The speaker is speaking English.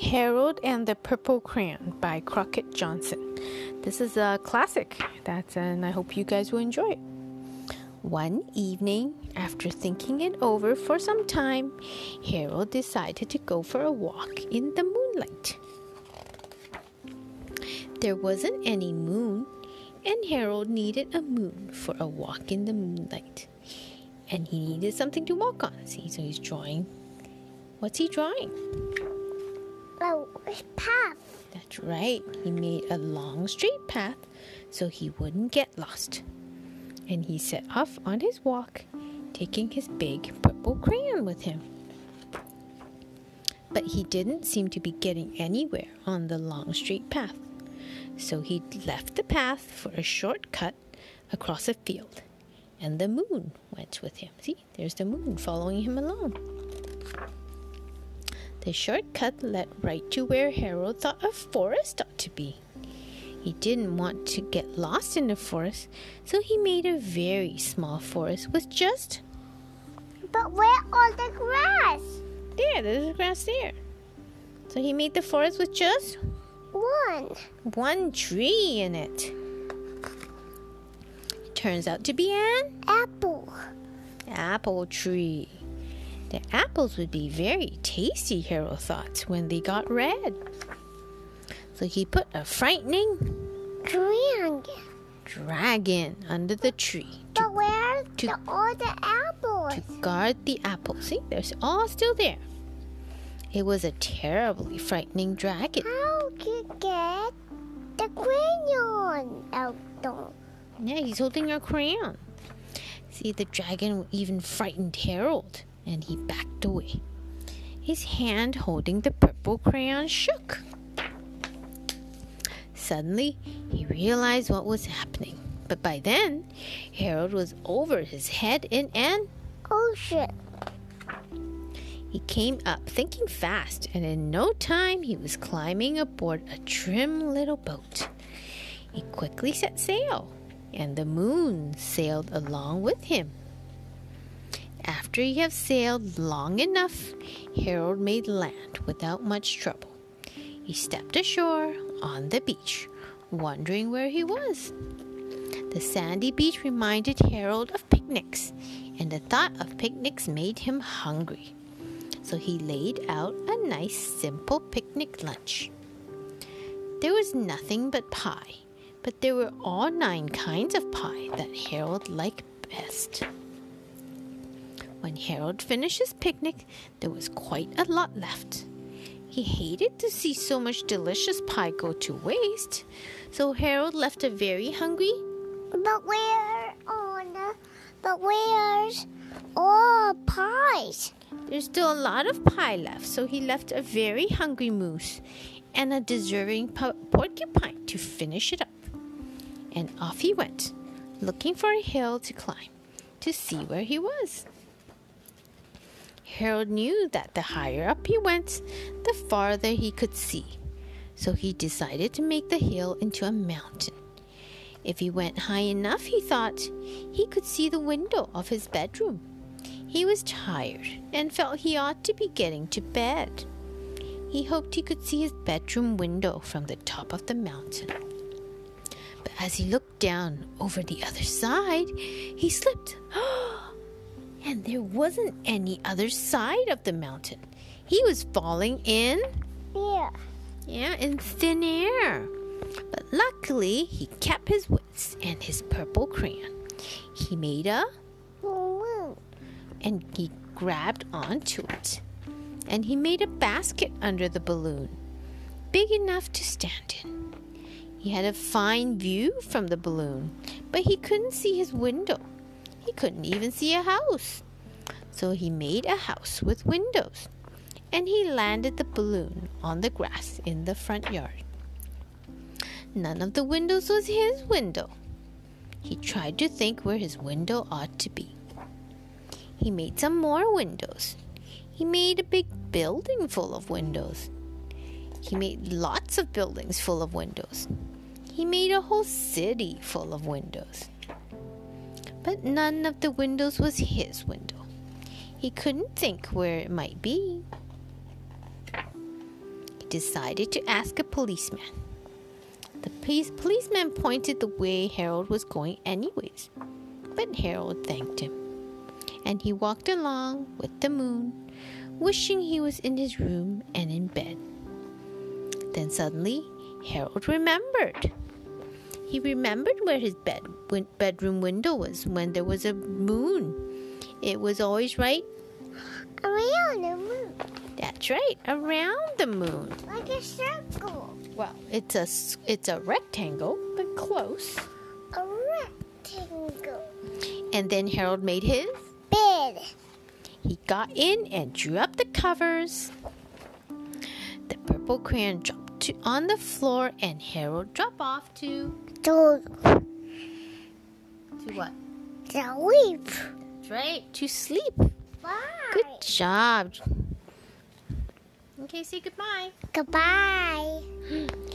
Harold and the Purple Crayon by Crockett Johnson. This is a classic, that's and I hope you guys will enjoy it. One evening, after thinking it over for some time, Harold decided to go for a walk in the moonlight. There wasn't any moon, and Harold needed a moon for a walk in the moonlight. And he needed something to walk on. See, so he's drawing. What's he drawing? A path. That's right. He made a long straight path so he wouldn't get lost. And he set off on his walk, taking his big purple crayon with him. But he didn't seem to be getting anywhere on the long straight path. So he left the path for a short cut across a field. And the moon went with him. See, there's the moon following him along. The shortcut led right to where Harold thought a forest ought to be. He didn't want to get lost in the forest, so he made a very small forest with just. But where all the grass? There, there's grass there. So he made the forest with just One. one tree in it. Turns out to be an Apple. apple tree. The apples would be very tasty, Harold thought, when they got red. So he put a frightening Dragon. dragon under the tree to, But where to- the all the apples? to guard the apples. See, they're all still there. It was a terribly frightening dragon. How can you get the crayon out though? Yeah, he's holding a crayon. See, the dragon even frightened Harold, and he backed away. His hand holding the purple crayon shook. Suddenly, he realized what was happening. But by then, Harold was over his head in an. Ocean. He came up thinking fast, and in no time he was climbing aboard a trim little boat. He quickly set sail, and the moon sailed along with him. After he had sailed long enough, Harold made land without much trouble. He stepped ashore on the beach, wondering where he was. The sandy beach reminded Harold of picnics, and the thought of picnics made him hungry. So he laid out a nice, simple picnic lunch. There was nothing but pie, but there were all nine kinds of pie that Harold liked best. When Harold finished his picnic, there was quite a lot left. He hated to see so much delicious pie go to waste, so Harold left a very hungry But where on the but where's all pies? There's still a lot of pie left, so he left a very hungry moose and a deserving po- porcupine to finish it up. And off he went, looking for a hill to climb to see where he was. Harold knew that the higher up he went, the farther he could see, so he decided to make the hill into a mountain. If he went high enough, he thought, he could see the window of his bedroom. He was tired and felt he ought to be getting to bed. He hoped he could see his bedroom window from the top of the mountain. But as he looked down over the other side, he slipped. Oh, and there wasn't any other side of the mountain. He was falling in, Here. yeah, in thin air. But luckily, he kept his wits and his purple crayon. He made a Balloon. and he grabbed onto it. And he made a basket under the balloon, big enough to stand in. He had a fine view from the balloon, but he couldn't see his window. He couldn't even see a house. So he made a house with windows, and he landed the balloon on the grass in the front yard. None of the windows was his window. He tried to think where his window ought to be. He made some more windows. He made a big building full of windows. He made lots of buildings full of windows. He made a whole city full of windows. But none of the windows was his window. He couldn't think where it might be. He decided to ask a policeman. The police- policeman pointed the way Harold was going, anyways, but Harold thanked him. And he walked along with the moon, wishing he was in his room and in bed. Then suddenly, Harold remembered. He remembered where his bed win- bedroom window was when there was a moon. It was always right. Around the moon, That's right, around the moon. like a circle. Well, it's a it's a rectangle, but close. A rectangle. And then Harold made his. Bed. He got in and drew up the covers. The purple crayon dropped to, on the floor, and Harold drop off to To to what? That's right, to sleep. Bye. Good job. Okay, say goodbye. Goodbye.